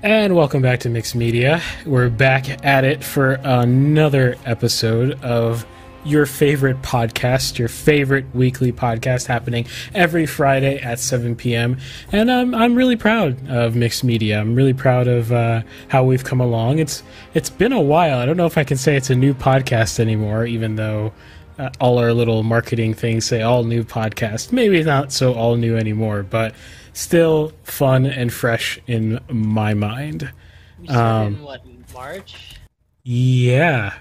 And welcome back to Mixed Media. We're back at it for another episode of your favorite podcast, your favorite weekly podcast happening every Friday at 7 p.m. And um, I'm really proud of Mixed Media. I'm really proud of uh, how we've come along. It's it's been a while. I don't know if I can say it's a new podcast anymore, even though uh, all our little marketing things say all new podcast. Maybe not so all new anymore, but still fun and fresh in my mind. We started in what March? Yeah,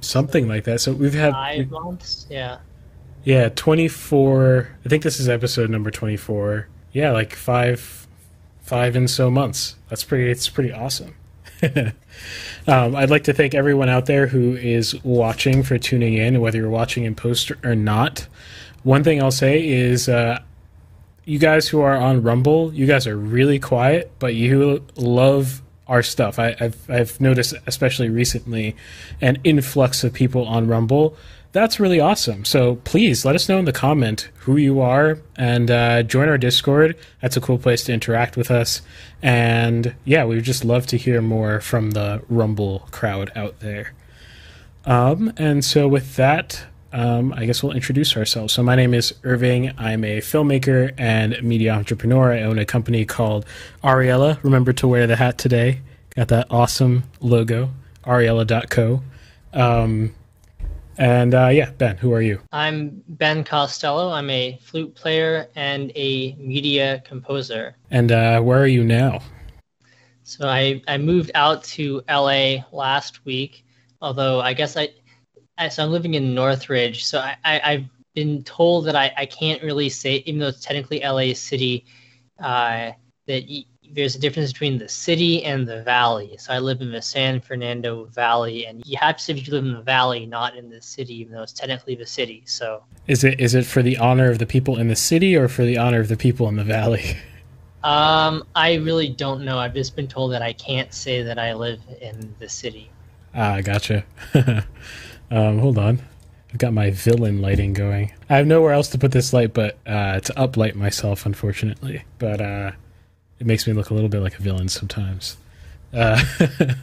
something like that. So we've had Five months. Yeah. yeah, 24 I think this is episode number 24. Yeah, like 5 5 and so months. That's pretty it's pretty awesome. um, I'd like to thank everyone out there who is watching for tuning in, whether you're watching in post or not. One thing I'll say is uh, you guys who are on Rumble, you guys are really quiet, but you love our stuff. I, have I've noticed, especially recently, an influx of people on Rumble. That's really awesome. So please let us know in the comment who you are and uh, join our Discord. That's a cool place to interact with us. And yeah, we would just love to hear more from the Rumble crowd out there. Um, and so with that, um, I guess we'll introduce ourselves. So, my name is Irving. I'm a filmmaker and media entrepreneur. I own a company called Ariella. Remember to wear the hat today. Got that awesome logo, ariella.co. Um, and uh, yeah, Ben, who are you? I'm Ben Costello. I'm a flute player and a media composer. And uh, where are you now? So, I, I moved out to LA last week, although I guess I so I'm living in Northridge. So I, I, have been told that I, I can't really say, even though it's technically LA City, uh, that y- there's a difference between the city and the valley. So I live in the San Fernando Valley, and you have to say if you live in the valley, not in the city, even though it's technically the city. So is it is it for the honor of the people in the city or for the honor of the people in the valley? Um, I really don't know. I've just been told that I can't say that I live in the city. Ah, gotcha. Um, hold on. I've got my villain lighting going. I have nowhere else to put this light but uh, to uplight myself, unfortunately. But uh, it makes me look a little bit like a villain sometimes. Uh, yeah.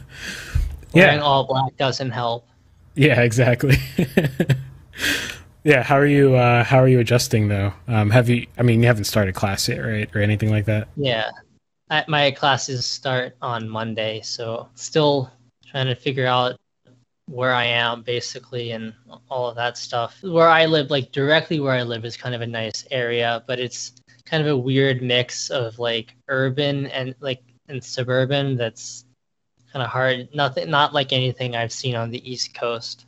Wearing all black doesn't help. Yeah, exactly. yeah, how are you? Uh, how are you adjusting though? Um, have you? I mean, you haven't started class yet, right, or anything like that? Yeah, I, my classes start on Monday, so still trying to figure out where I am basically and all of that stuff. Where I live, like directly where I live, is kind of a nice area, but it's kind of a weird mix of like urban and like and suburban. That's kind of hard. Nothing, not like anything I've seen on the East Coast.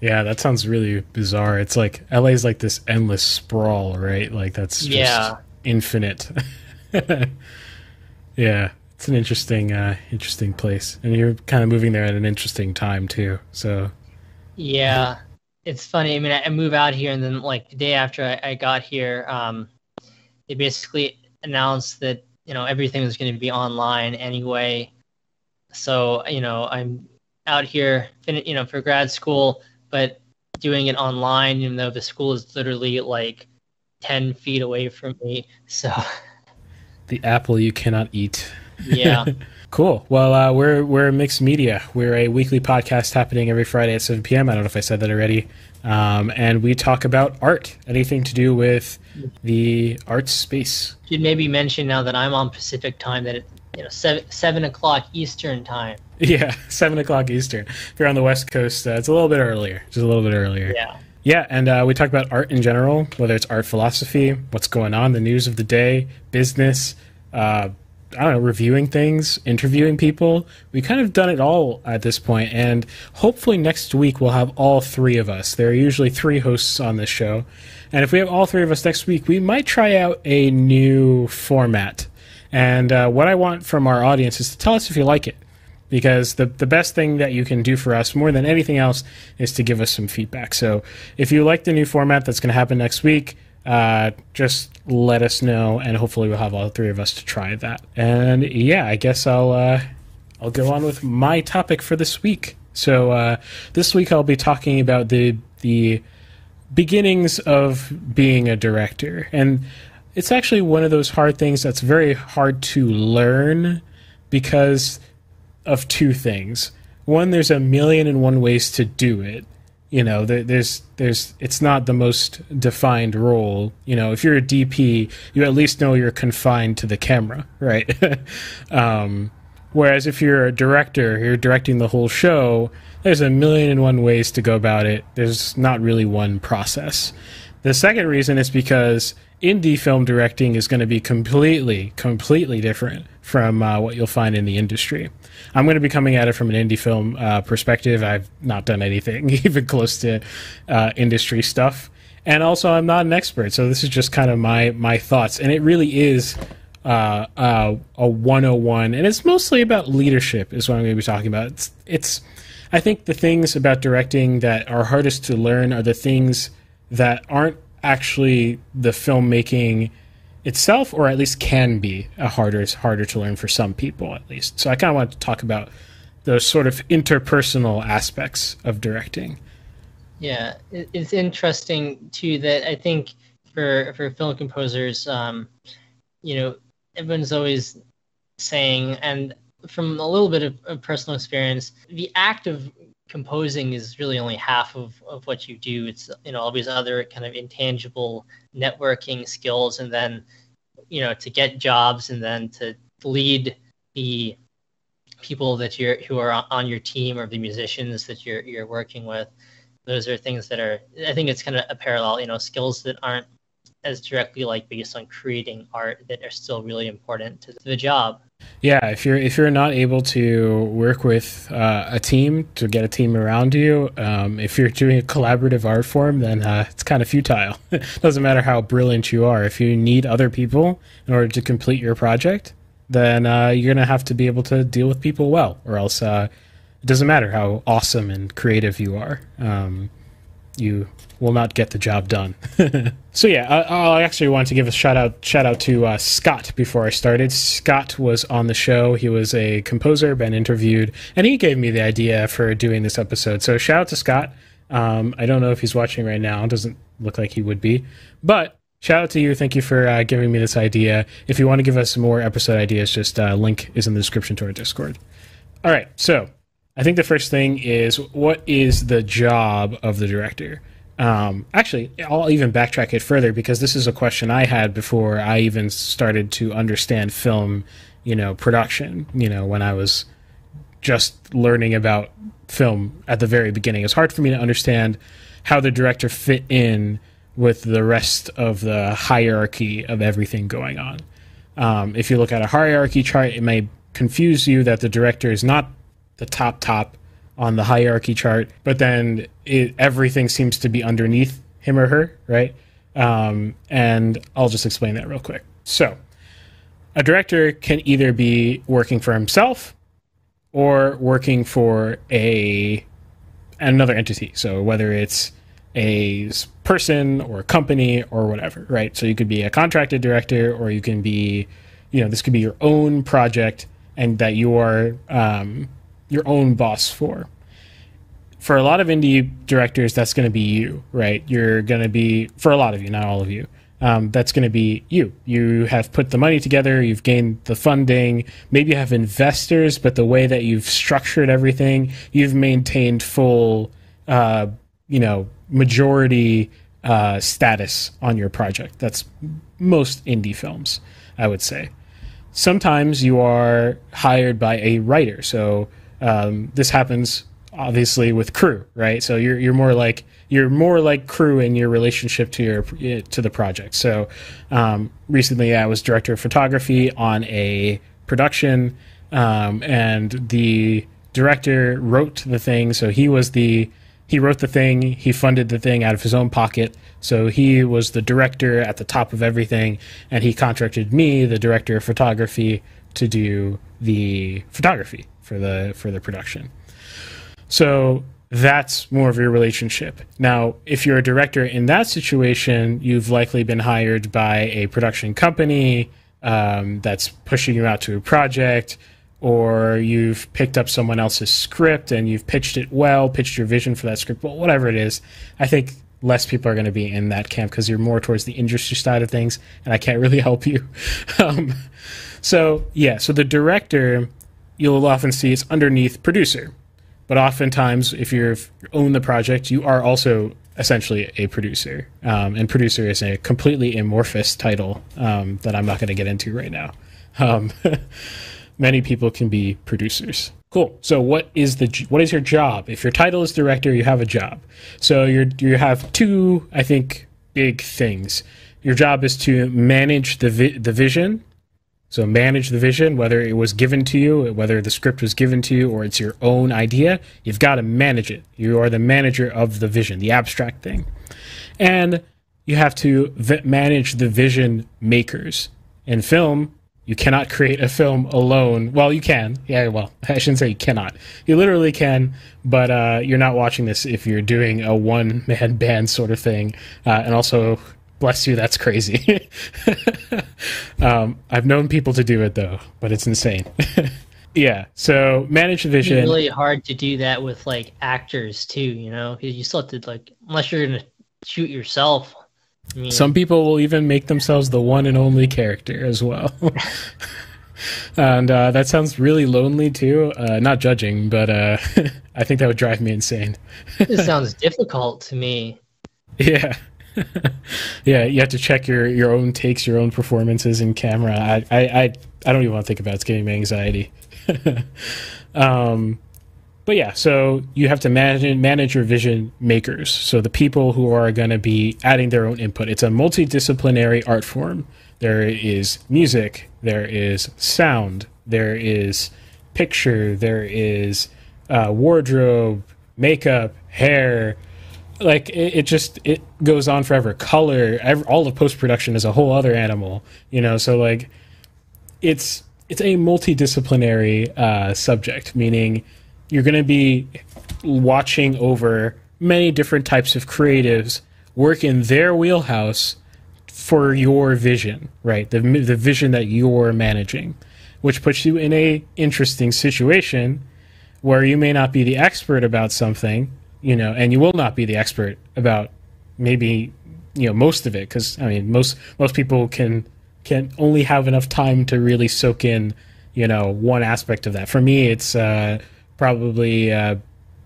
Yeah, that sounds really bizarre. It's like LA is like this endless sprawl, right? Like that's just yeah. infinite. yeah it's an interesting uh, interesting place. And you're kind of moving there at an interesting time too so. Yeah. It's funny i mean i, move out here and then like the day after i, I got here um, they basically announced that you know everything was going to be online anyway. So you know i'm out here you know for grad school but doing it online even though the school is literally like 10 feet away from me so. The apple you cannot eat yeah. cool. Well, uh, we're we're mixed media. We're a weekly podcast happening every Friday at 7 p.m. I don't know if I said that already. Um, and we talk about art, anything to do with the art space. Should maybe mention now that I'm on Pacific time that it, you know seven seven o'clock Eastern time. Yeah, seven o'clock Eastern. If you're on the West Coast, uh, it's a little bit earlier. Just a little bit earlier. Yeah. Yeah, and uh, we talk about art in general, whether it's art philosophy, what's going on, the news of the day, business, uh, I don't know, reviewing things, interviewing people. We kind of done it all at this point, and hopefully next week we'll have all three of us. There are usually three hosts on this show, and if we have all three of us next week, we might try out a new format. And uh, what I want from our audience is to tell us if you like it, because the the best thing that you can do for us more than anything else is to give us some feedback. So if you like the new format that's going to happen next week uh, just let us know, and hopefully we'll have all three of us to try that. And yeah, I guess I'll uh, I'll go on with my topic for this week. So uh, this week I'll be talking about the the beginnings of being a director, and it's actually one of those hard things that's very hard to learn because of two things. One, there's a million and one ways to do it. You know, there, there's there's it's not the most defined role. You know, if you're a DP, you at least know you're confined to the camera, right? um, whereas if you're a director, you're directing the whole show. There's a million and one ways to go about it. There's not really one process. The second reason is because indie film directing is going to be completely, completely different from uh, what you'll find in the industry. I'm going to be coming at it from an indie film uh, perspective. I've not done anything even close to uh, industry stuff, and also I'm not an expert, so this is just kind of my my thoughts. And it really is uh, uh, a 101, and it's mostly about leadership, is what I'm going to be talking about. It's, it's I think the things about directing that are hardest to learn are the things that aren't actually the filmmaking itself, or at least can be a harder harder to learn for some people at least. So I kind of want to talk about those sort of interpersonal aspects of directing. Yeah, it's interesting too that I think for for film composers, um, you know, everyone's always saying, and from a little bit of, of personal experience, the act of composing is really only half of, of what you do. It's you know all these other kind of intangible networking skills, and then you know to get jobs, and then to lead the people that you're who are on your team or the musicians that you're you're working with. Those are things that are I think it's kind of a parallel. You know, skills that aren't as directly like based on creating art that are still really important to the job. Yeah, if you're if you're not able to work with uh, a team to get a team around you, um, if you're doing a collaborative art form, then uh, it's kind of futile. it doesn't matter how brilliant you are. If you need other people in order to complete your project, then uh, you're gonna have to be able to deal with people well, or else uh, it doesn't matter how awesome and creative you are. Um, you will not get the job done. so yeah, I, I, actually wanted to give a shout out shout out to uh, Scott before I started. Scott was on the show. He was a composer, been interviewed, and he gave me the idea for doing this episode. So shout out to Scott. Um, I don't know if he's watching right now. It doesn't look like he would be, but shout out to you. Thank you for uh, giving me this idea. If you want to give us more episode ideas, just uh, link is in the description to our Discord. All right, so I think the first thing is what is the job of the director? Um, actually, I'll even backtrack it further because this is a question I had before I even started to understand film, you know, production. You know, when I was just learning about film at the very beginning, it's hard for me to understand how the director fit in with the rest of the hierarchy of everything going on. Um, if you look at a hierarchy chart, it may confuse you that the director is not the top top on the hierarchy chart, but then it, everything seems to be underneath him or her, right? Um, and I'll just explain that real quick. So, a director can either be working for himself or working for a another entity. So whether it's a person or a company or whatever, right? So you could be a contracted director, or you can be, you know, this could be your own project, and that you are um, your own boss for. For a lot of indie directors, that's going to be you, right? You're going to be, for a lot of you, not all of you, um, that's going to be you. You have put the money together, you've gained the funding, maybe you have investors, but the way that you've structured everything, you've maintained full, uh, you know, majority uh, status on your project. That's most indie films, I would say. Sometimes you are hired by a writer. So um, this happens obviously with crew, right? So you're you're more like you're more like crew in your relationship to your to the project. So um, recently, I was director of photography on a production, um, and the director wrote the thing. So he was the he wrote the thing. He funded the thing out of his own pocket. So he was the director at the top of everything, and he contracted me, the director of photography, to do the photography for the for the production. So that's more of your relationship. Now, if you're a director in that situation, you've likely been hired by a production company um, that's pushing you out to a project, or you've picked up someone else's script and you've pitched it well, pitched your vision for that script, well, whatever it is. I think less people are going to be in that camp because you're more towards the industry side of things, and I can't really help you. um, so, yeah, so the director you'll often see it's underneath producer. But oftentimes, if you own the project, you are also essentially a producer. Um, and producer is a completely amorphous title um, that I'm not going to get into right now. Um, many people can be producers. Cool. So what is the what is your job? If your title is director, you have a job. So you you have two, I think, big things. Your job is to manage the vi- the vision. So manage the vision, whether it was given to you, whether the script was given to you, or it's your own idea. You've got to manage it. You are the manager of the vision, the abstract thing, and you have to v- manage the vision makers. In film, you cannot create a film alone. Well, you can. Yeah, well, I shouldn't say you cannot. You literally can, but uh, you're not watching this if you're doing a one man band sort of thing. Uh, and also, bless you, that's crazy. um, I've known people to do it though, but it's insane. yeah, so manage the vision. It's really hard to do that with like actors too, you know? You still have to, like, unless you're to shoot yourself. Some people will even make themselves the one and only character as well. and uh, that sounds really lonely too. Uh, not judging, but uh, I think that would drive me insane. it sounds difficult to me. Yeah. yeah, you have to check your, your own takes, your own performances in camera. I, I, I, I don't even want to think about it. It's giving me anxiety. um, but yeah, so you have to manage manage your vision makers. So the people who are going to be adding their own input. It's a multidisciplinary art form. There is music, there is sound, there is picture, there is uh, wardrobe, makeup, hair. Like it, it, just it goes on forever. Color, every, all of post production is a whole other animal. You know, so like it's it's a multidisciplinary uh, subject, meaning you're going to be watching over many different types of creatives work in their wheelhouse for your vision, right? The the vision that you're managing, which puts you in a interesting situation where you may not be the expert about something, you know, and you will not be the expert about maybe you know most of it because I mean most most people can can only have enough time to really soak in you know one aspect of that. For me, it's uh, probably uh,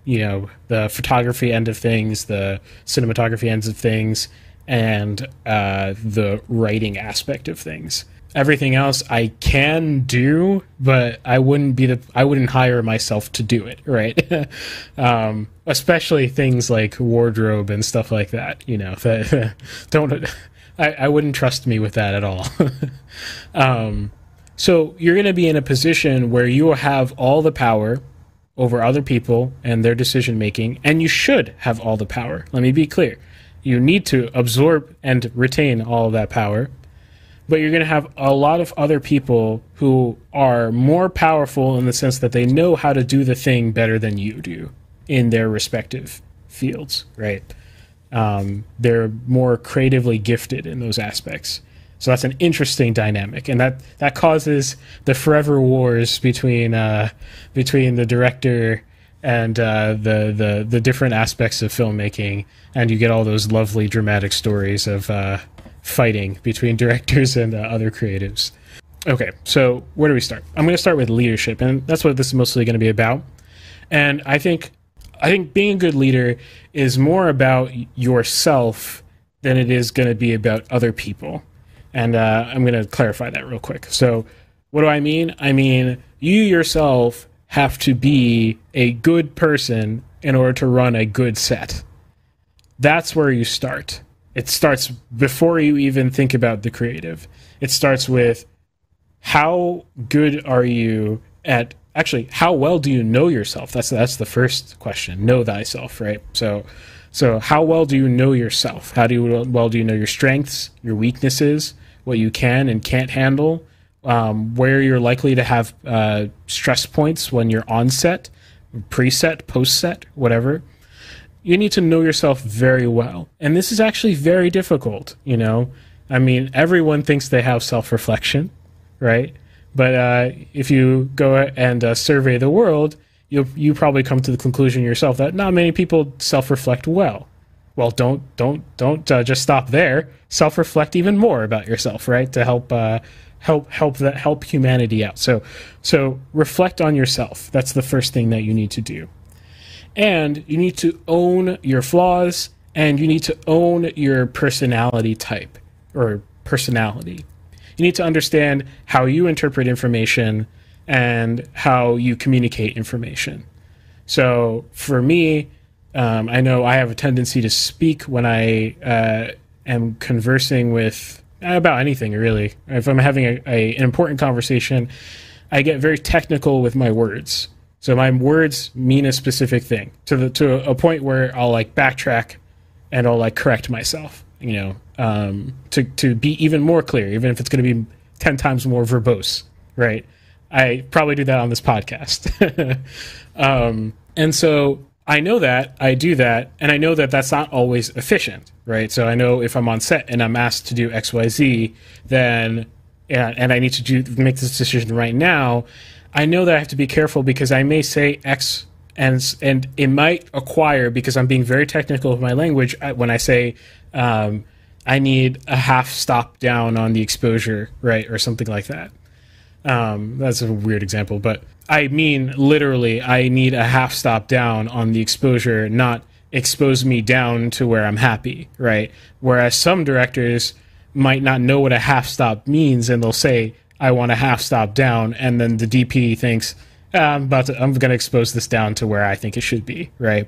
you know the photography end of things, the cinematography ends of things, and uh, the writing aspect of things. Everything else I can do, but I wouldn't be the I wouldn't hire myself to do it, right? um, especially things like wardrobe and stuff like that. You know, that, don't I, I wouldn't trust me with that at all. um, so you're going to be in a position where you will have all the power over other people and their decision making, and you should have all the power. Let me be clear. You need to absorb and retain all of that power, but you're going to have a lot of other people who are more powerful in the sense that they know how to do the thing better than you do in their respective fields, right? Um, they're more creatively gifted in those aspects. So that's an interesting dynamic, and that that causes the forever wars between uh, between the director and uh, the the the different aspects of filmmaking, and you get all those lovely dramatic stories of uh, fighting between directors and uh, other creatives. Okay, so where do we start? I'm going to start with leadership, and that's what this is mostly going to be about. And I think I think being a good leader is more about yourself than it is going to be about other people. And uh, I'm going to clarify that real quick. So, what do I mean? I mean, you yourself have to be a good person in order to run a good set. That's where you start. It starts before you even think about the creative. It starts with how good are you at actually how well do you know yourself? That's that's the first question. Know thyself, right? So so how well do you know yourself? How do you well do you know your strengths, your weaknesses, what you can and can't handle, um, where you're likely to have uh, stress points when you're on set, preset, post set, whatever. You need to know yourself very well. And this is actually very difficult, you know. I mean, everyone thinks they have self reflection, right? But uh, if you go and uh, survey the world, you you probably come to the conclusion yourself that not many people self reflect well, well, don't don't don't uh, just stop there. Self reflect even more about yourself, right? To help uh, help help that help humanity out. So so reflect on yourself. That's the first thing that you need to do. And you need to own your flaws and you need to own your personality type or personality. You need to understand how you interpret information and how you communicate information. So for me, um, I know I have a tendency to speak when I uh, am conversing with about anything really. If I'm having a, a, an important conversation, I get very technical with my words. So my words mean a specific thing to the to a point where I'll like backtrack and I'll like correct myself. You know, um, to to be even more clear, even if it's going to be ten times more verbose, right? I probably do that on this podcast. um, and so I know that I do that, and I know that that's not always efficient, right? So I know if I'm on set and I'm asked to do X, Y, Z, then and, and I need to do make this decision right now. I know that I have to be careful because I may say X and and it might acquire because I'm being very technical with my language when I say um, I need a half stop down on the exposure, right, or something like that. Um, that's a weird example, but I mean literally, I need a half stop down on the exposure, not expose me down to where I'm happy, right? Whereas some directors might not know what a half stop means, and they'll say, "I want a half stop down," and then the DP thinks, ah, "I'm about to, I'm going to expose this down to where I think it should be," right?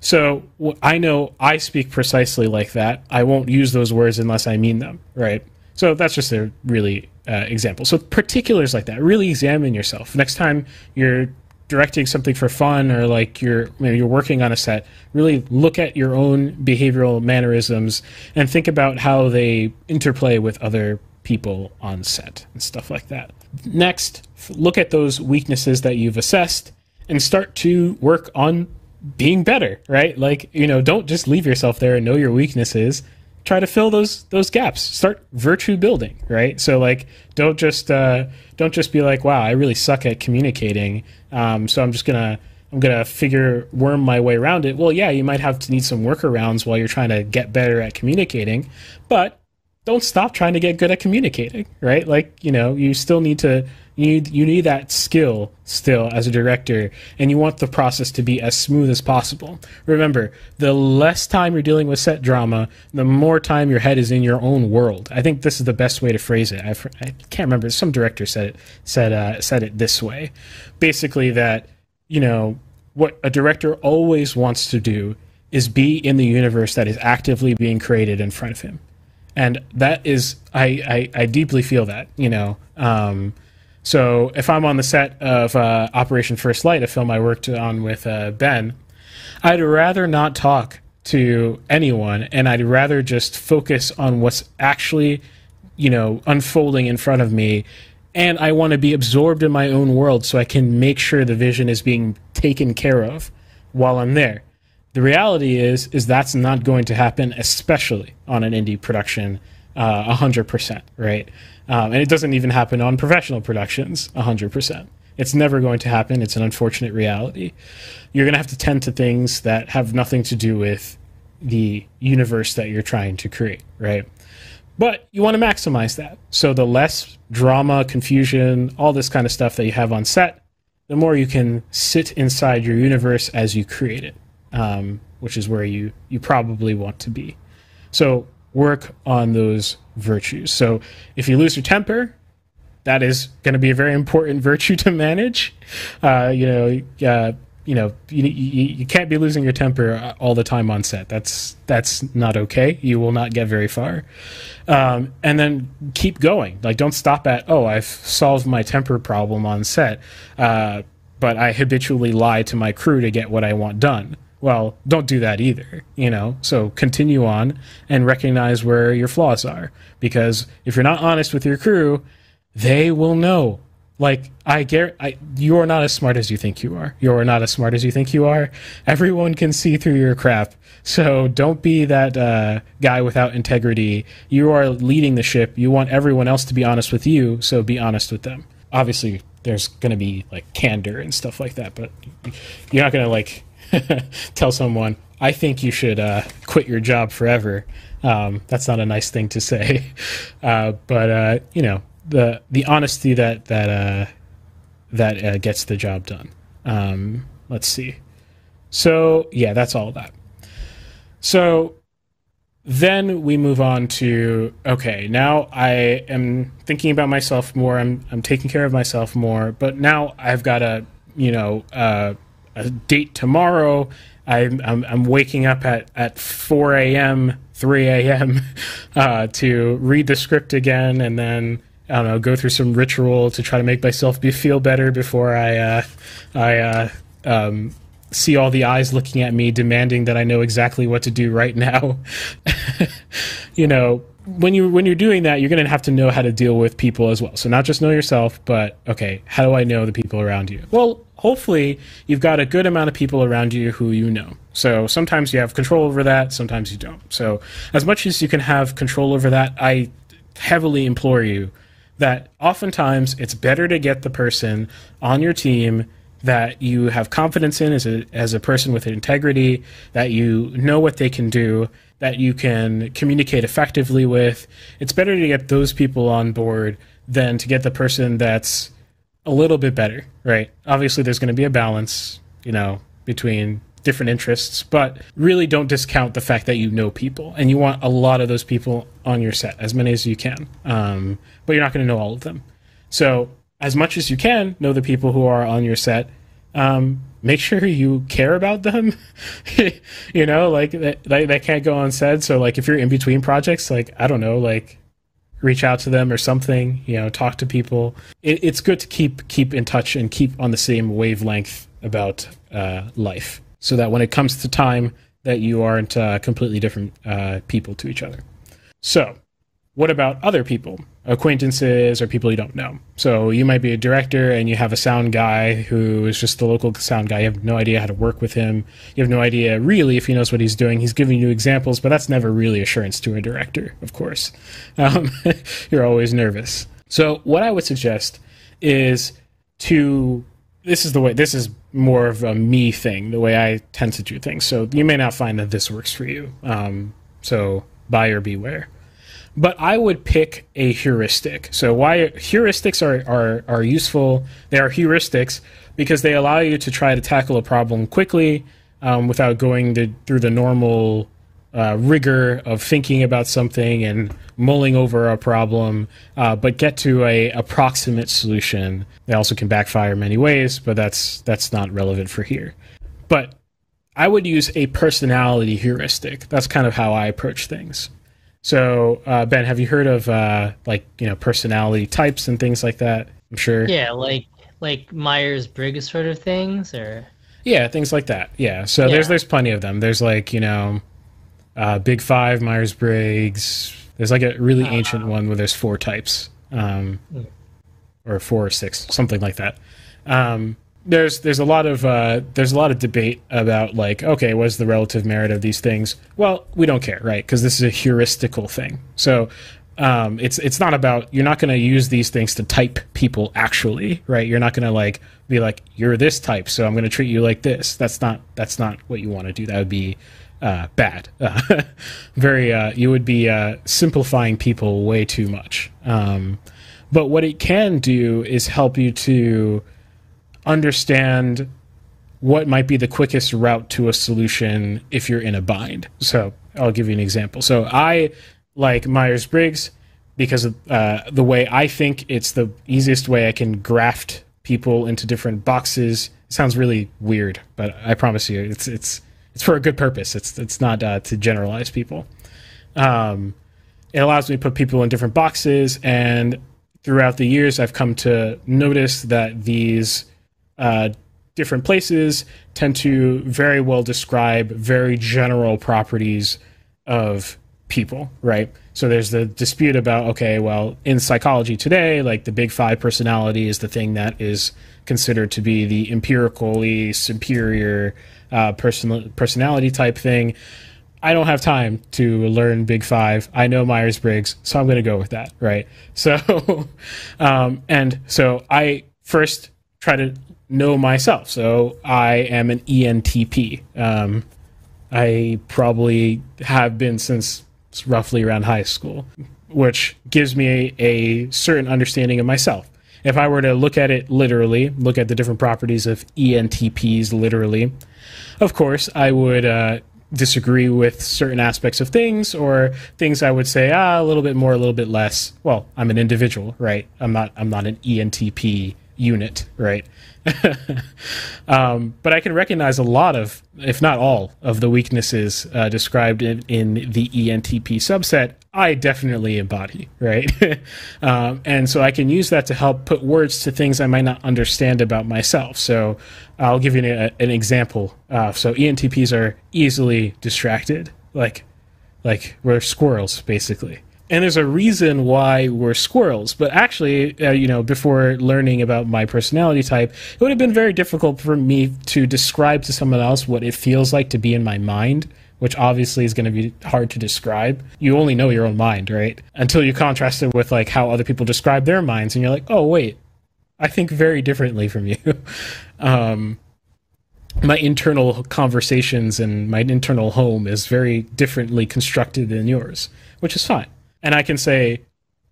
So I know I speak precisely like that. I won't use those words unless I mean them, right? So that's just a really uh, example. So particulars like that, really examine yourself. Next time you're directing something for fun or like you're maybe you're working on a set, really look at your own behavioral mannerisms and think about how they interplay with other people on set and stuff like that. Next, look at those weaknesses that you've assessed and start to work on being better, right? Like, you know, don't just leave yourself there and know your weaknesses try to fill those those gaps start virtue building right so like don't just uh, don't just be like wow i really suck at communicating um, so i'm just gonna i'm gonna figure worm my way around it well yeah you might have to need some workarounds while you're trying to get better at communicating but don't stop trying to get good at communicating right like you know you still need to you need, you need that skill still as a director, and you want the process to be as smooth as possible. Remember, the less time you're dealing with set drama, the more time your head is in your own world. I think this is the best way to phrase it. I've, I can't remember. Some director said it said uh, said it this way, basically that you know what a director always wants to do is be in the universe that is actively being created in front of him, and that is I I, I deeply feel that you know. Um, so if I'm on the set of uh, Operation First Light, a film I worked on with uh, Ben, I'd rather not talk to anyone, and I'd rather just focus on what's actually, you know, unfolding in front of me. And I want to be absorbed in my own world so I can make sure the vision is being taken care of while I'm there. The reality is, is that's not going to happen, especially on an indie production, uh, hundred percent, right? Um, and it doesn't even happen on professional productions 100%. It's never going to happen. It's an unfortunate reality. You're going to have to tend to things that have nothing to do with the universe that you're trying to create, right? But you want to maximize that. So the less drama, confusion, all this kind of stuff that you have on set, the more you can sit inside your universe as you create it, um, which is where you, you probably want to be. So work on those virtues. So if you lose your temper, that is going to be a very important virtue to manage. Uh, you know, uh, you know, you, you, you, can't be losing your temper all the time on set. That's that's not okay. You will not get very far. Um, and then keep going. Like, don't stop at oh, I've solved my temper problem on set, uh, but I habitually lie to my crew to get what I want done well, don't do that either, you know? So continue on and recognize where your flaws are. Because if you're not honest with your crew, they will know. Like, I get, I, you are not as smart as you think you are. You are not as smart as you think you are. Everyone can see through your crap. So don't be that uh, guy without integrity. You are leading the ship. You want everyone else to be honest with you, so be honest with them. Obviously, there's going to be like candor and stuff like that, but you're not going to like tell someone, I think you should uh, quit your job forever. Um, that's not a nice thing to say, uh, but uh, you know the the honesty that that uh, that uh, gets the job done. Um, let's see. So yeah, that's all that. So then we move on to okay now i am thinking about myself more i'm, I'm taking care of myself more but now i've got a you know uh, a date tomorrow I'm, I'm, I'm waking up at, at 4 a.m 3 a.m uh, to read the script again and then i don't know go through some ritual to try to make myself be, feel better before i uh, i uh, um, see all the eyes looking at me demanding that I know exactly what to do right now. you know, when you when you're doing that, you're going to have to know how to deal with people as well. So not just know yourself, but okay, how do I know the people around you? Well, hopefully you've got a good amount of people around you who you know. So sometimes you have control over that, sometimes you don't. So as much as you can have control over that, I heavily implore you that oftentimes it's better to get the person on your team that you have confidence in as a as a person with integrity, that you know what they can do, that you can communicate effectively with. It's better to get those people on board than to get the person that's a little bit better, right? Obviously there's going to be a balance, you know, between different interests, but really don't discount the fact that you know people and you want a lot of those people on your set, as many as you can. Um, but you're not going to know all of them. So as much as you can know the people who are on your set. Um, make sure you care about them. You know like that can't go unsaid. So like if you're in between projects like i don't know like reach out to them or something you know talk to people. It, it's good to keep keep in touch and keep on the same wavelength about uh, life. So that when it comes to time that you aren't uh, completely different uh, people to each other. So what about other people, acquaintances or people you don't know? So you might be a director and you have a sound guy who is just the local sound guy. You have no idea how to work with him. You have no idea really if he knows what he's doing. He's giving you examples, but that's never really assurance to a director, of course. Um, you're always nervous. So what I would suggest is to this is the way this is more of a me thing, the way I tend to do things. So you may not find that this works for you. Um, so buyer beware but I would pick a heuristic. So why heuristics are, are, are useful? They are heuristics because they allow you to try to tackle a problem quickly um, without going the, through the normal uh, rigor of thinking about something and mulling over a problem, uh, but get to a approximate solution. They also can backfire many ways, but that's that's not relevant for here. But I would use a personality heuristic. That's kind of how I approach things. So, uh, Ben, have you heard of uh, like you know personality types and things like that? I'm sure. Yeah, like like Myers Briggs sort of things, or yeah, things like that. Yeah. So yeah. there's there's plenty of them. There's like you know, uh, Big Five, Myers Briggs. There's like a really ancient uh-huh. one where there's four types, um, mm. or four or six, something like that. Um, there's there's a lot of uh, there's a lot of debate about like okay what's the relative merit of these things? Well we don't care right? Because this is a heuristical thing. So um, it's it's not about you're not going to use these things to type people actually right? You're not going to like be like you're this type so I'm going to treat you like this. That's not that's not what you want to do. That would be uh, bad. Very uh, you would be uh, simplifying people way too much. Um, but what it can do is help you to understand what might be the quickest route to a solution if you're in a bind. So I'll give you an example. So I like Myers Briggs because of uh, the way I think it's the easiest way I can graft people into different boxes. It sounds really weird, but I promise you, it's it's it's for a good purpose. It's it's not uh, to generalize people. Um, it allows me to put people in different boxes, and throughout the years, I've come to notice that these uh, different places tend to very well describe very general properties of people, right? So there's the dispute about okay, well, in psychology today, like the big five personality is the thing that is considered to be the empirically superior uh, person personality type thing. I don't have time to learn Big Five. I know Myers Briggs, so I'm going to go with that, right? So, um, and so I first try to know myself. So I am an ENTP. Um, I probably have been since roughly around high school, which gives me a, a certain understanding of myself. If I were to look at it literally, look at the different properties of ENTPs literally, of course, I would uh, disagree with certain aspects of things or things I would say ah, a little bit more, a little bit less. Well, I'm an individual, right? I'm not I'm not an ENTP unit, right? um, but I can recognize a lot of, if not all, of the weaknesses uh, described in, in the ENTP subset. I definitely embody, right? um, and so I can use that to help put words to things I might not understand about myself. So I'll give you an, an example. Uh, so ENTPs are easily distracted, like like we're squirrels, basically and there's a reason why we're squirrels. But actually, uh, you know, before learning about my personality type, it would have been very difficult for me to describe to someone else what it feels like to be in my mind. Which obviously is going to be hard to describe. You only know your own mind, right? Until you contrast it with like how other people describe their minds, and you're like, oh wait, I think very differently from you. um, my internal conversations and my internal home is very differently constructed than yours, which is fine and I can say,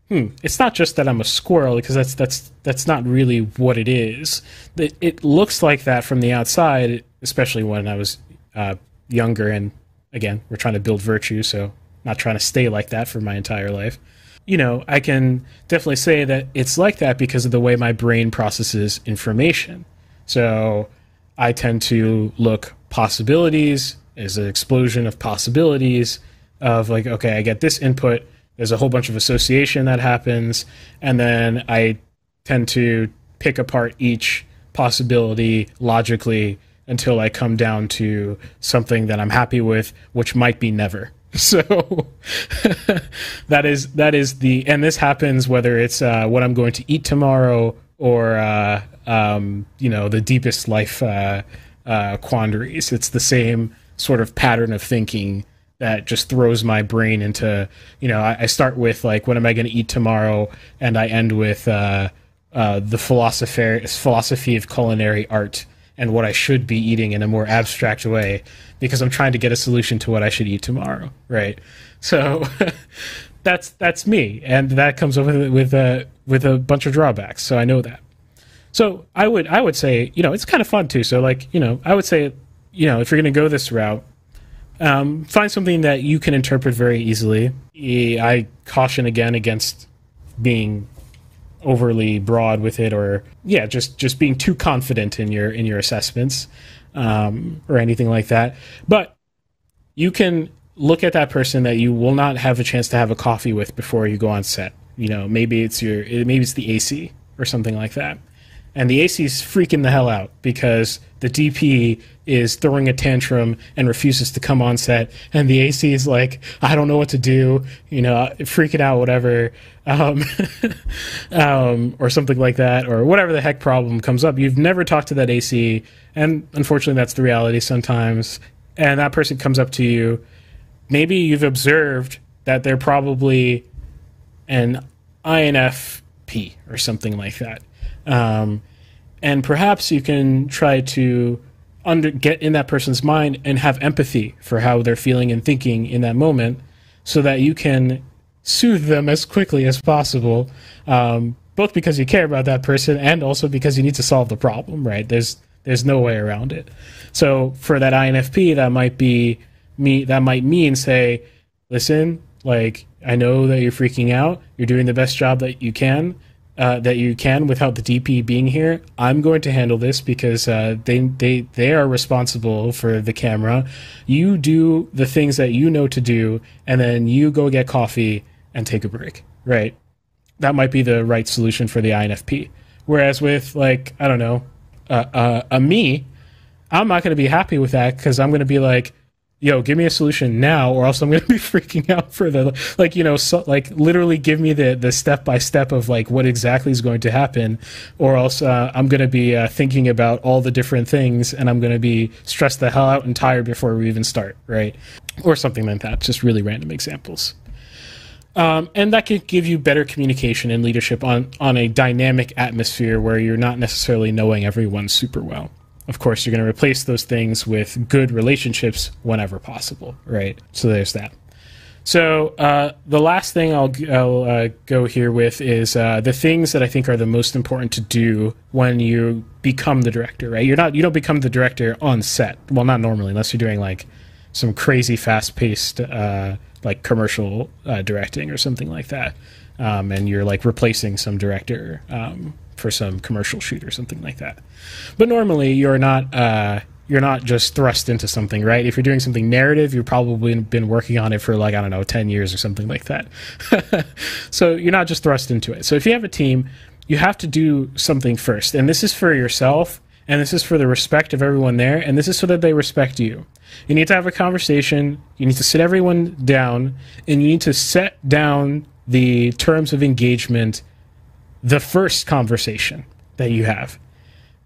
hmm, it's not just that I'm a squirrel because that's that's that's not really what it is. It, it looks like that from the outside, especially when I was uh, younger. And again, we're trying to build virtue, so not trying to stay like that for my entire life. You know, I can definitely say that it's like that because of the way my brain processes information. So I tend to look possibilities as an explosion of possibilities of like, okay, I get this input there's a whole bunch of association that happens, and then I tend to pick apart each possibility logically until I come down to something that I'm happy with, which might be never. So that is that is the and this happens whether it's uh, what I'm going to eat tomorrow or uh, um, you know the deepest life uh, uh quandaries. It's the same sort of pattern of thinking that just throws my brain into you know I, I start with like what am I going to eat tomorrow, and I end with uh, uh, the philosophy philosophy of culinary art and what I should be eating in a more abstract way because I'm trying to get a solution to what I should eat tomorrow, right? So that's that's me, and that comes with with a with a bunch of drawbacks. So I know that. So I would I would say you know it's kind of fun too. So like you know I would say you know if you're going to go this route, um, find something that you can interpret very easily. I caution again against being overly broad with it, or yeah, just just being too confident in your in your assessments um, or anything like that. But you can look at that person that you will not have a chance to have a coffee with before you go on set. You know, maybe it's your maybe it's the AC or something like that and the AC is freaking the hell out because the DP is throwing a tantrum and refuses to come on set, and the AC is like, I don't know what to do, you know, freaking out, whatever, um, um, or something like that, or whatever the heck problem comes up. You've never talked to that AC, and unfortunately, that's the reality sometimes. And that person comes up to you. Maybe you've observed that they're probably an INFP or something like that um, and perhaps you can try to under get in that person's mind and have empathy for how they're feeling and thinking in that moment, so that you can soothe them as quickly as possible. Um, both because you care about that person and also because you need to solve the problem. Right? There's there's no way around it. So for that INFP, that might be me. That might mean say, listen, like I know that you're freaking out. You're doing the best job that you can uh, that you can without the DP being here. I'm going to handle this because uh, they they they are responsible for the camera. You do the things that you know to do, and then you go get coffee and take a break. Right? That might be the right solution for the INFP. Whereas with like I don't know, uh, uh a me, I'm not going to be happy with that because I'm going to be like yo, give me a solution now, or else I'm going to be freaking out for the like, you know, so, like literally give me the the step by step of like what exactly is going to happen, or else uh, I'm going to be uh, thinking about all the different things, and I'm going to be stressed the hell out and tired before we even start, right? Or something like that. Just really random examples. Um, and that can give you better communication and leadership on, on a dynamic atmosphere where you're not necessarily knowing everyone super well. Of course, you're going to replace those things with good relationships whenever possible, right? So there's that. So uh, the last thing I'll, I'll uh, go here with is uh, the things that I think are the most important to do when you become the director. Right? You're not you don't become the director on set. Well, not normally, unless you're doing like some crazy fast paced uh, like commercial uh, directing or something like that, um, and you're like replacing some director um, for some commercial shoot or something like that. But normally, you're not uh, you're not just thrust into something, right? If you're doing something narrative, you've probably been working on it for like, I don't know, 10 years or something like that. so you're not just thrust into it. So if you have a team, you have to do something first. And this is for yourself, and this is for the respect of everyone there, and this is so that they respect you. You need to have a conversation, you need to sit everyone down, and you need to set down the terms of engagement the first conversation that you have.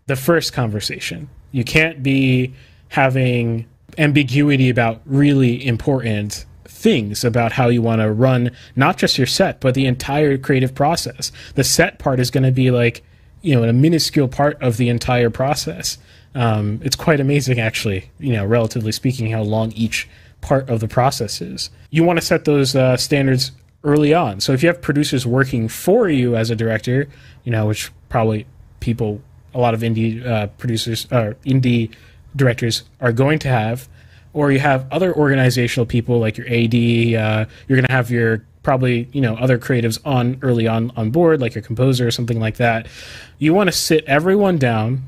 The first conversation. You can't be having ambiguity about really important things about how you want to run not just your set but the entire creative process. The set part is going to be like you know a minuscule part of the entire process. Um, it's quite amazing actually you know relatively speaking how long each part of the process is. You want to set those uh, standards early on so if you have producers working for you as a director you know which probably people a lot of indie uh, producers or uh, indie directors are going to have, or you have other organizational people like your AD. Uh, you're going to have your probably you know other creatives on early on on board, like your composer or something like that. You want to sit everyone down.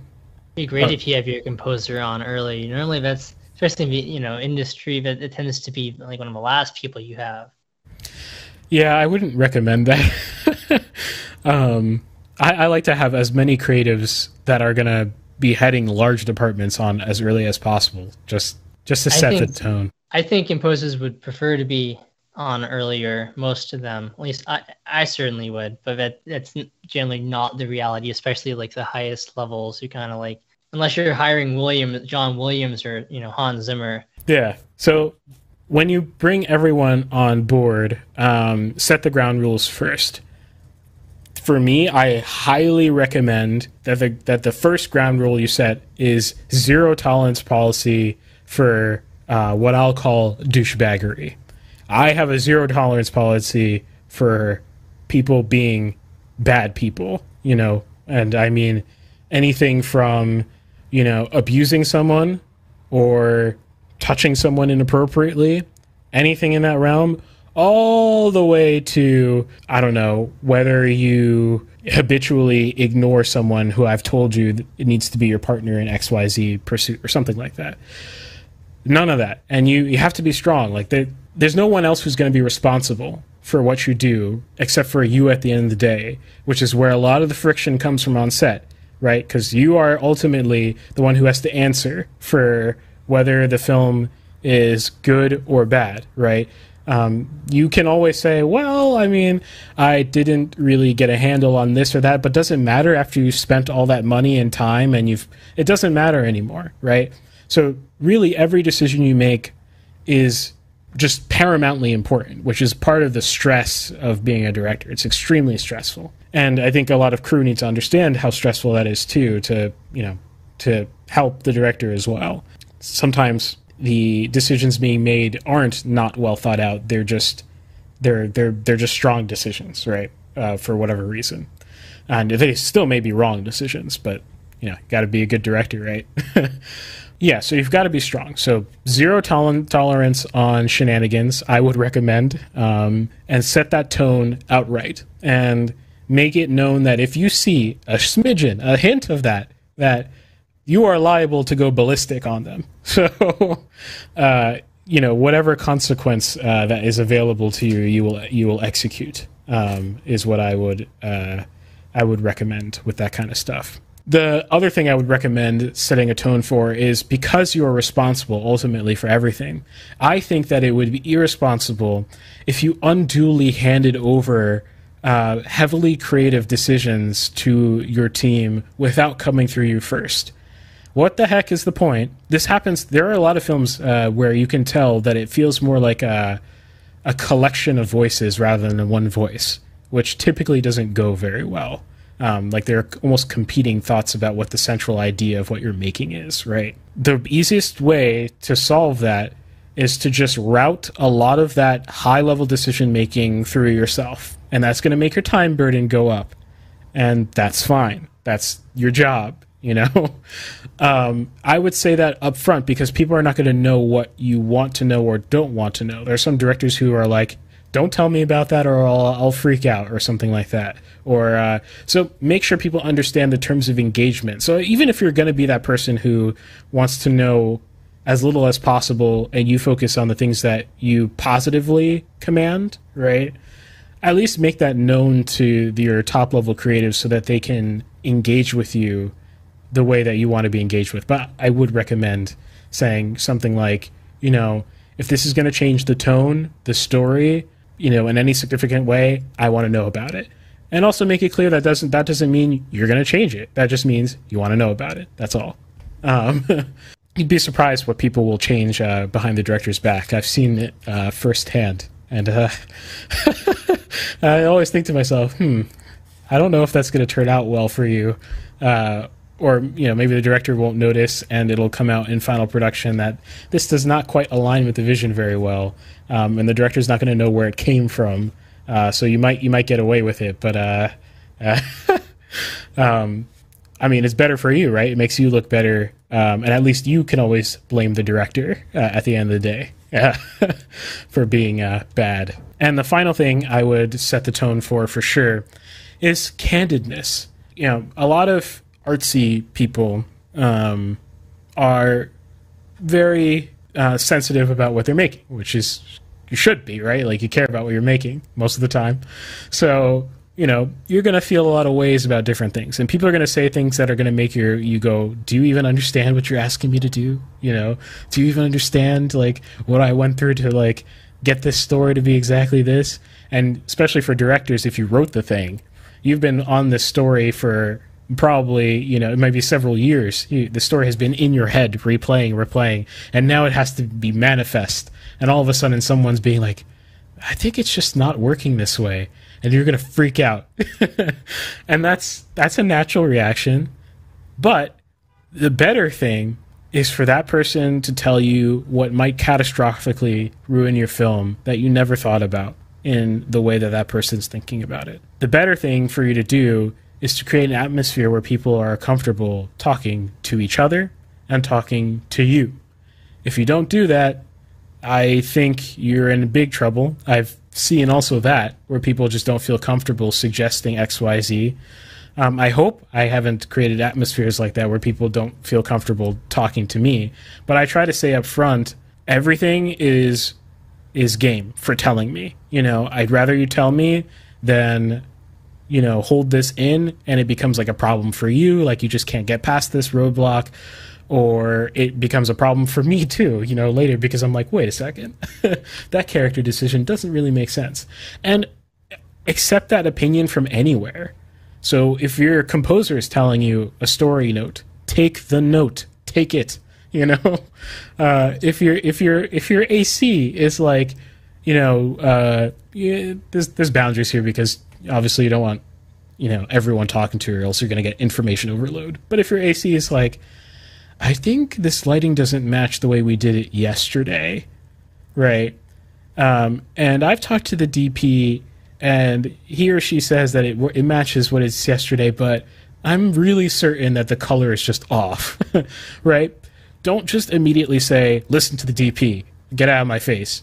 Be great if you have your composer on early. Normally, that's especially in you know industry that it tends to be like one of the last people you have. Yeah, I wouldn't recommend that. um, I, I like to have as many creatives that are going to be heading large departments on as early as possible, just just to set think, the tone. I think composers would prefer to be on earlier. Most of them, at least I, I certainly would, but that, that's generally not the reality, especially like the highest levels. You kind of like, unless you're hiring William, John Williams, or you know Hans Zimmer. Yeah. So when you bring everyone on board, um, set the ground rules first for me, I highly recommend that the that the first ground rule you set is zero tolerance policy for uh, what I'll call douchebaggery. I have a zero tolerance policy for people being bad people, you know, and I mean anything from you know abusing someone or touching someone inappropriately, anything in that realm all the way to I don't know whether you habitually ignore someone who I've told you it needs to be your partner in XYZ pursuit or something like that. None of that. And you, you have to be strong. Like there, there's no one else who's going to be responsible for what you do except for you at the end of the day, which is where a lot of the friction comes from on set, right? Because you are ultimately the one who has to answer for whether the film is good or bad, right? Um, you can always say, well, I mean, I didn't really get a handle on this or that, but doesn't matter after you've spent all that money and time and you've, it doesn't matter anymore, right? So really every decision you make is just paramountly important, which is part of the stress of being a director. It's extremely stressful. And I think a lot of crew need to understand how stressful that is too, to, you know, to help the director as well. Sometimes the decisions being made aren't not well thought out. They're just they're they're they're just strong decisions, right? Uh, for whatever reason, and they still may be wrong decisions, but you know, got to be a good director, right? yeah, so you've got to be strong. So zero tol- tolerance on shenanigans, I would recommend, um, and set that tone outright, and make it known that if you see a smidgen, a hint of that, that you are liable to go ballistic on them. So, uh, you know, whatever consequence uh, that is available to you, you will you will execute. Um, is what I would uh, I would recommend with that kind of stuff. The other thing I would recommend setting a tone for is because you are responsible ultimately for everything. I think that it would be irresponsible if you unduly handed over uh, heavily creative decisions to your team without coming through you first what the heck is the point? This happens. There are a lot of films uh, where you can tell that it feels more like a a collection of voices rather than one voice, which typically doesn't go very well. Um, like they're almost competing thoughts about what the central idea of what you're making is, right? The easiest way to solve that is to just route a lot of that high level decision making through yourself. And that's going to make your time burden go up. And that's fine. That's your job, you know? um, I would say that up front because people are not going to know what you want to know or don't want to know. There are some directors who are like, don't tell me about that or I'll, I'll freak out or something like that. Or uh, so make sure people understand the terms of engagement. So even if you're going to be that person who wants to know as little as possible and you focus on the things that you positively command, right? At least make that known to your top level creatives so that they can engage with you the way that you want to be engaged with. But I would recommend saying something like, you know, if this is going to change the tone, the story, you know, in any significant way, I want to know about it. And also make it clear that doesn't that doesn't mean you're going to change it. That just means you want to know about it. That's all. Um, you'd be surprised what people will change uh, behind the director's back. I've seen it uh, firsthand, and uh, I always think to myself, "Hmm, I don't know if that's going to turn out well for you." Uh, or you know maybe the director won't notice and it'll come out in final production that this does not quite align with the vision very well um, and the director's not going to know where it came from uh, so you might you might get away with it but uh, um, I mean, it's better for you, right? It makes you look better, um, and at least you can always blame the director uh, at the end of the day for being uh, bad. And the final thing I would set the tone for, for sure, is candidness. You know, a lot of artsy people um, are very uh, sensitive about what they're making, which is you should be, right? Like you care about what you're making most of the time. So you know, you're going to feel a lot of ways about different things. And people are going to say things that are going to make your you go, "Do you even understand what you're asking me to do?" You know, "Do you even understand like what I went through to like get this story to be exactly this?" And especially for directors if you wrote the thing, you've been on this story for probably you know it might be several years you, the story has been in your head replaying replaying and now it has to be manifest and all of a sudden someone's being like i think it's just not working this way and you're going to freak out. and that's that's a natural reaction. But the better thing is for that person to tell you what might catastrophically ruin your film that you never thought about in the way that that person's thinking about it. The better thing for you to do is to create an atmosphere where people are comfortable talking to each other and talking to you. If you don't do that, I think you're in big trouble. I've seen also that where people just don't feel comfortable suggesting X, Y, Z. Um, I hope I haven't created atmospheres like that where people don't feel comfortable talking to me. But I try to say up front, everything is is game for telling me. You know, I'd rather you tell me than you know hold this in and it becomes like a problem for you. Like you just can't get past this roadblock or it becomes a problem for me too, you know, later because I'm like, wait a second, that character decision doesn't really make sense. And accept that opinion from anywhere. So if your composer is telling you a story note, take the note, take it. You know, uh, if your if your if your AC is like, you know, uh, yeah, there's there's boundaries here because obviously you don't want, you know, everyone talking to you, or else you're going to get information overload. But if your AC is like, I think this lighting doesn't match the way we did it yesterday, right? Um, and I've talked to the DP, and he or she says that it it matches what it's yesterday, but I'm really certain that the color is just off, right? Don't just immediately say, "Listen to the DP, get out of my face."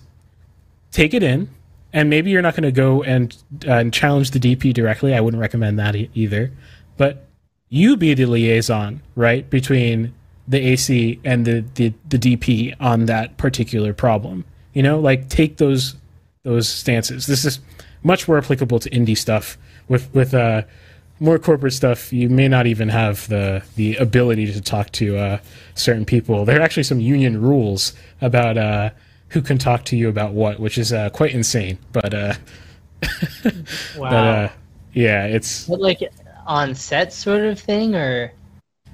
Take it in, and maybe you're not going to go and uh, and challenge the DP directly. I wouldn't recommend that e- either, but you be the liaison, right, between the AC and the, the, the DP on that particular problem. You know, like take those those stances. This is much more applicable to indie stuff. With with uh, more corporate stuff, you may not even have the the ability to talk to uh, certain people. There are actually some union rules about uh, who can talk to you about what, which is uh, quite insane. But uh, wow, but, uh, yeah, it's but like on set sort of thing, or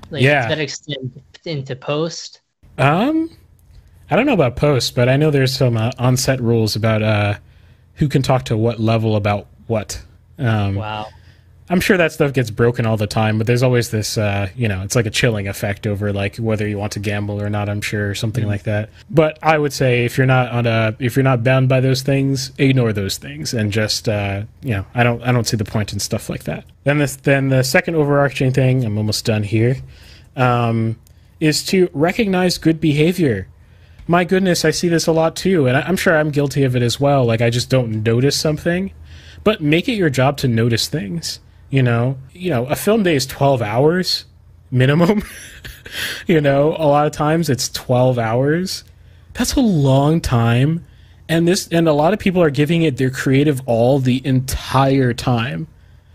like yeah, that extend into post? Um, I don't know about post, but I know there's some uh, on-set rules about uh, who can talk to what level about what. Um, wow. I'm sure that stuff gets broken all the time, but there's always this, uh, you know, it's like a chilling effect over like whether you want to gamble or not. I'm sure, or something mm-hmm. like that. But I would say if you're not on a, if you're not bound by those things, ignore those things and just, uh, you know, I don't, I don't see the point in stuff like that. Then this, then the second overarching thing, I'm almost done here, um, is to recognize good behavior. My goodness, I see this a lot too, and I'm sure I'm guilty of it as well. Like I just don't notice something, but make it your job to notice things you know, you know, a film day is twelve hours minimum. you know, a lot of times it's twelve hours. That's a long time, and this and a lot of people are giving it their creative all the entire time.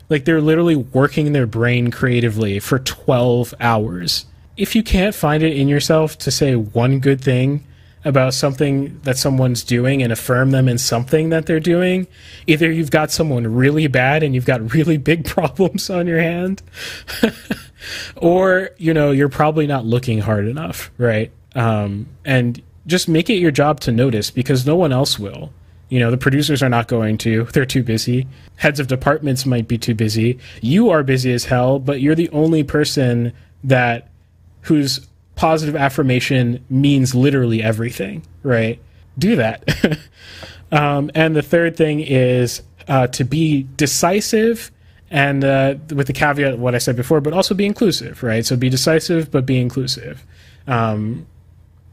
Like they're literally working their brain creatively for 12 hours. If you can't find it in yourself to say one good thing about something that someone's doing and affirm them in something that they're doing, either you've got someone really bad and you've got really big problems on your hand, or you know you're probably not looking hard enough, right? Um, and just make it your job to notice because no one else will. You know, the producers are not going to. They're too busy. Heads of departments might be too busy. You are busy as hell, but you're the only person that who's positive affirmation means literally everything, right? Do that. um, and the third thing is uh, to be decisive and uh, with the caveat of what I said before, but also be inclusive, right? So be decisive, but be inclusive. Um,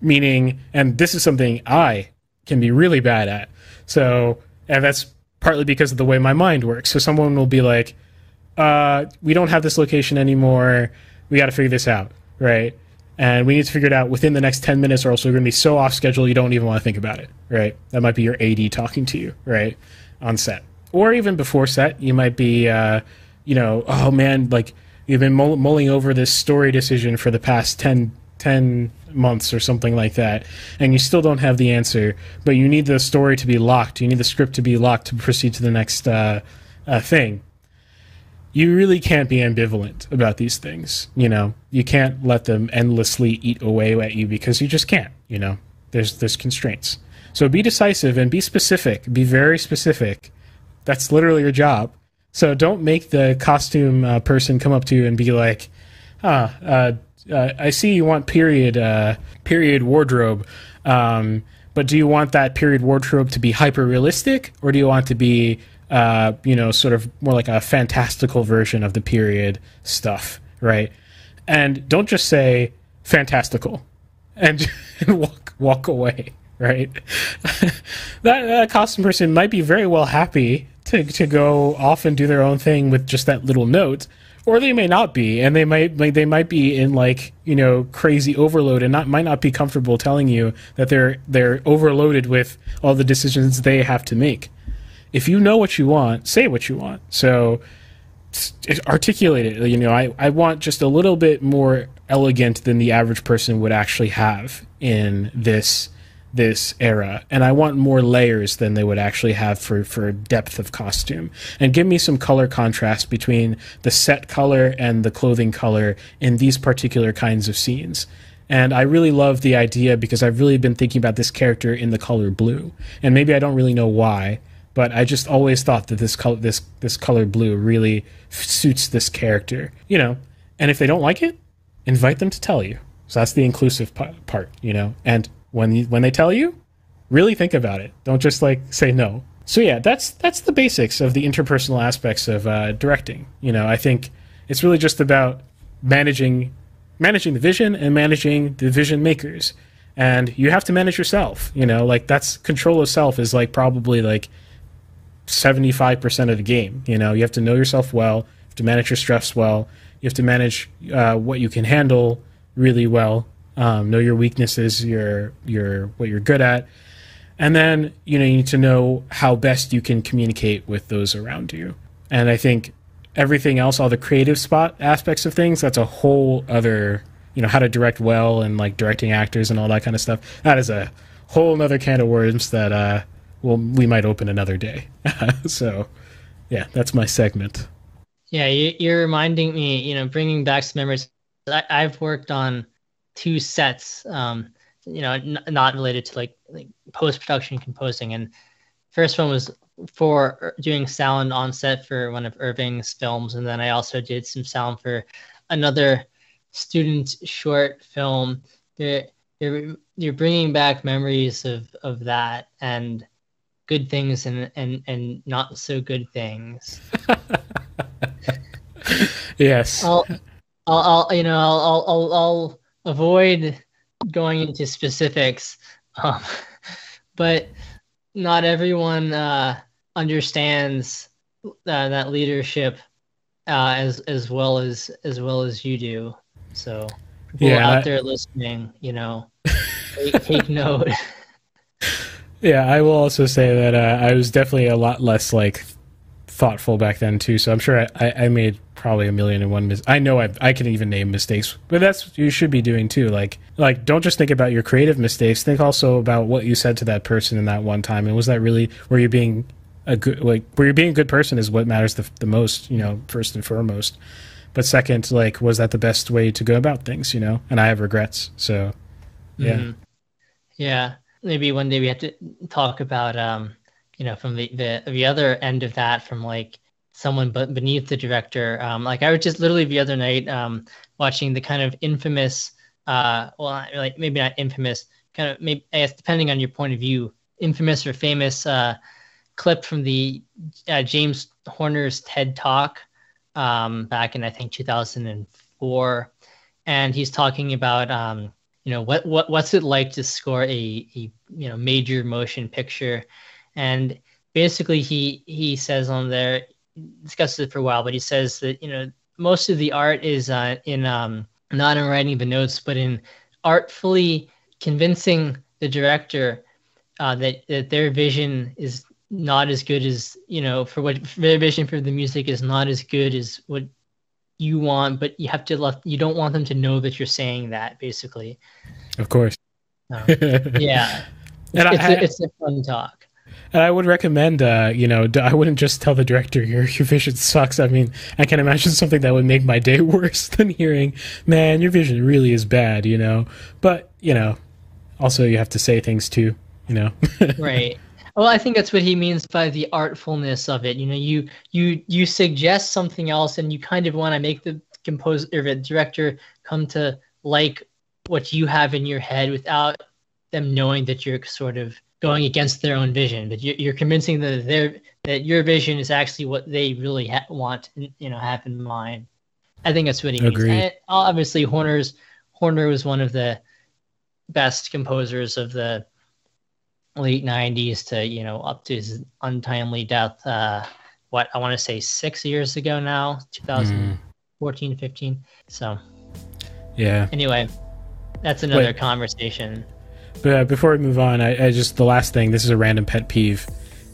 meaning, and this is something I can be really bad at. So, and that's partly because of the way my mind works. So someone will be like, uh, we don't have this location anymore. We got to figure this out, right? And we need to figure it out within the next 10 minutes or else we're going to be so off schedule you don't even want to think about it right? That might be your AD talking to you right on set. Or even before set you might be uh, you know oh man like you've been mulling over this story decision for the past 10 10 months or something like that and you still don't have the answer but you need the story to be locked. You need the script to be locked to proceed to the next uh, uh, thing you really can't be ambivalent about these things. You know, you can't let them endlessly eat away at you because you just can't. You know, there's there's constraints. So be decisive and be specific. Be very specific. That's literally your job. So don't make the costume uh, person come up to you and be like, "Ah, uh, uh, I see you want period uh, period wardrobe." Um, but do you want that period wardrobe to be hyper realistic, or do you want to be uh, you know, sort of more like a fantastical version of the period stuff, right? And don't just say fantastical and, and walk walk away, right? that, that costume person might be very well happy to to go off and do their own thing with just that little note, or they may not be, and they might like, they might be in like you know crazy overload and not might not be comfortable telling you that they're they're overloaded with all the decisions they have to make if you know what you want, say what you want. So articulate it. You know, I, I want just a little bit more elegant than the average person would actually have in this this era and i want more layers than they would actually have for for depth of costume and give me some color contrast between the set color and the clothing color in these particular kinds of scenes and I really love the idea because I've really been thinking about this character in the color blue. And maybe I don't really know why, but I just always thought that this color this this color blue really suits this character, you know. And if they don't like it, invite them to tell you. So that's the inclusive part, you know. And when you, when they tell you, really think about it. Don't just like say no. So yeah, that's that's the basics of the interpersonal aspects of uh, directing. You know, I think it's really just about managing managing the vision and managing the vision makers. And you have to manage yourself. You know, like that's control of self is like probably like 75% of the game. You know, you have to know yourself well, you have to manage your stress well, you have to manage uh, what you can handle really well, um, know your weaknesses, your your what you're good at, and then you know you need to know how best you can communicate with those around you. And I think everything else, all the creative spot aspects of things, that's a whole other you know how to direct well and like directing actors and all that kind of stuff. That is a whole other can of worms that uh, well, we might open another day. so, yeah, that's my segment. Yeah, you, are reminding me, you know, bringing back some memories. I, have worked on two sets, um, you know, n- not related to like, like post production composing. And first one was for doing sound on set for one of Irving's films, and then I also did some sound for another student short film. You're, you're, you're bringing back memories of, of that and good things and, and, and not so good things. yes. I'll, I'll, I'll, you know, I'll, I'll, I'll, avoid going into specifics, um, but not everyone uh, understands uh, that leadership uh, as as well as as well as you do. So people Yeah, out I- there listening, you know, take, take note. Yeah, I will also say that uh, I was definitely a lot less like thoughtful back then too. So I'm sure I, I, I made probably a million and one. Mis- I know I, I can even name mistakes, but that's what you should be doing too. Like like don't just think about your creative mistakes. Think also about what you said to that person in that one time. And was that really were you being a good like were you being a good person is what matters the, the most. You know, first and foremost. But second, like was that the best way to go about things? You know, and I have regrets. So yeah. Mhm. Yeah. Maybe one day we have to talk about um, you know, from the the, the other end of that from like someone but beneath the director. Um, like I was just literally the other night um watching the kind of infamous uh well really maybe not infamous, kind of maybe I guess depending on your point of view, infamous or famous uh clip from the uh, James Horner's TED Talk um, back in I think 2004, and he's talking about um, you know what what what's it like to score a, a you know major motion picture, and basically he he says on there discusses it for a while, but he says that you know most of the art is uh, in um, not in writing the notes, but in artfully convincing the director uh, that that their vision is not as good as you know for what their vision for the music is not as good as what you want, but you have to let you don't want them to know that you're saying that basically. Of course. Um, yeah, And it's, I- a, it's a fun talk. And I would recommend, uh, you know, I wouldn't just tell the director your your vision sucks. I mean, I can imagine something that would make my day worse than hearing, "Man, your vision really is bad," you know. But you know, also you have to say things too, you know. right well i think that's what he means by the artfulness of it. You know you you you suggest something else and you kind of want to make the composer or the director come to like what you have in your head without them knowing that you're sort of going against their own vision. But you're, you're convincing that their that your vision is actually what they really ha- want you know have in mind. I think that's what he means. Agreed. and obviously horner's horner was one of the best composers of the late 90s to you know up to his untimely death uh what i want to say six years ago now 2014 15 so yeah. anyway that's another Wait. conversation But uh, before we move on, I, I just the last thing. This is a random pet peeve.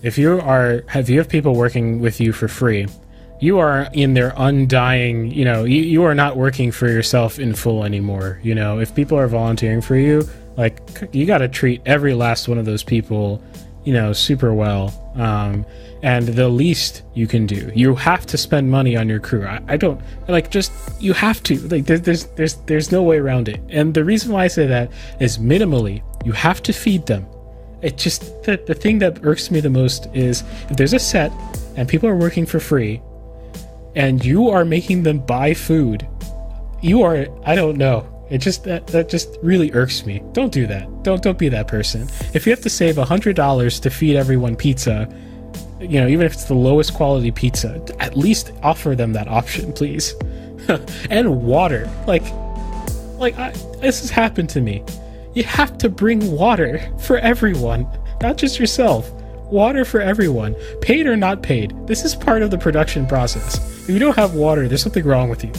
If you are have you have people working with you for free, you are in their undying. You know, you, you are not working for yourself in full anymore. You know, if people are volunteering for you, like you got to treat every last one of those people, you know, super well. Um, and the least you can do, you have to spend money on your crew. I, I don't like just you have to like there, there's there's there's no way around it. And the reason why I say that is minimally you have to feed them. It just the, the thing that irks me the most is if there's a set and people are working for free and you are making them buy food, you are I don't know. It just that that just really irks me. Don't do that. Don't don't be that person. If you have to save hundred dollars to feed everyone pizza, you know, even if it's the lowest quality pizza, at least offer them that option, please. and water. Like like I, this has happened to me. You have to bring water for everyone, not just yourself. Water for everyone, paid or not paid. This is part of the production process. If you don't have water, there's something wrong with you.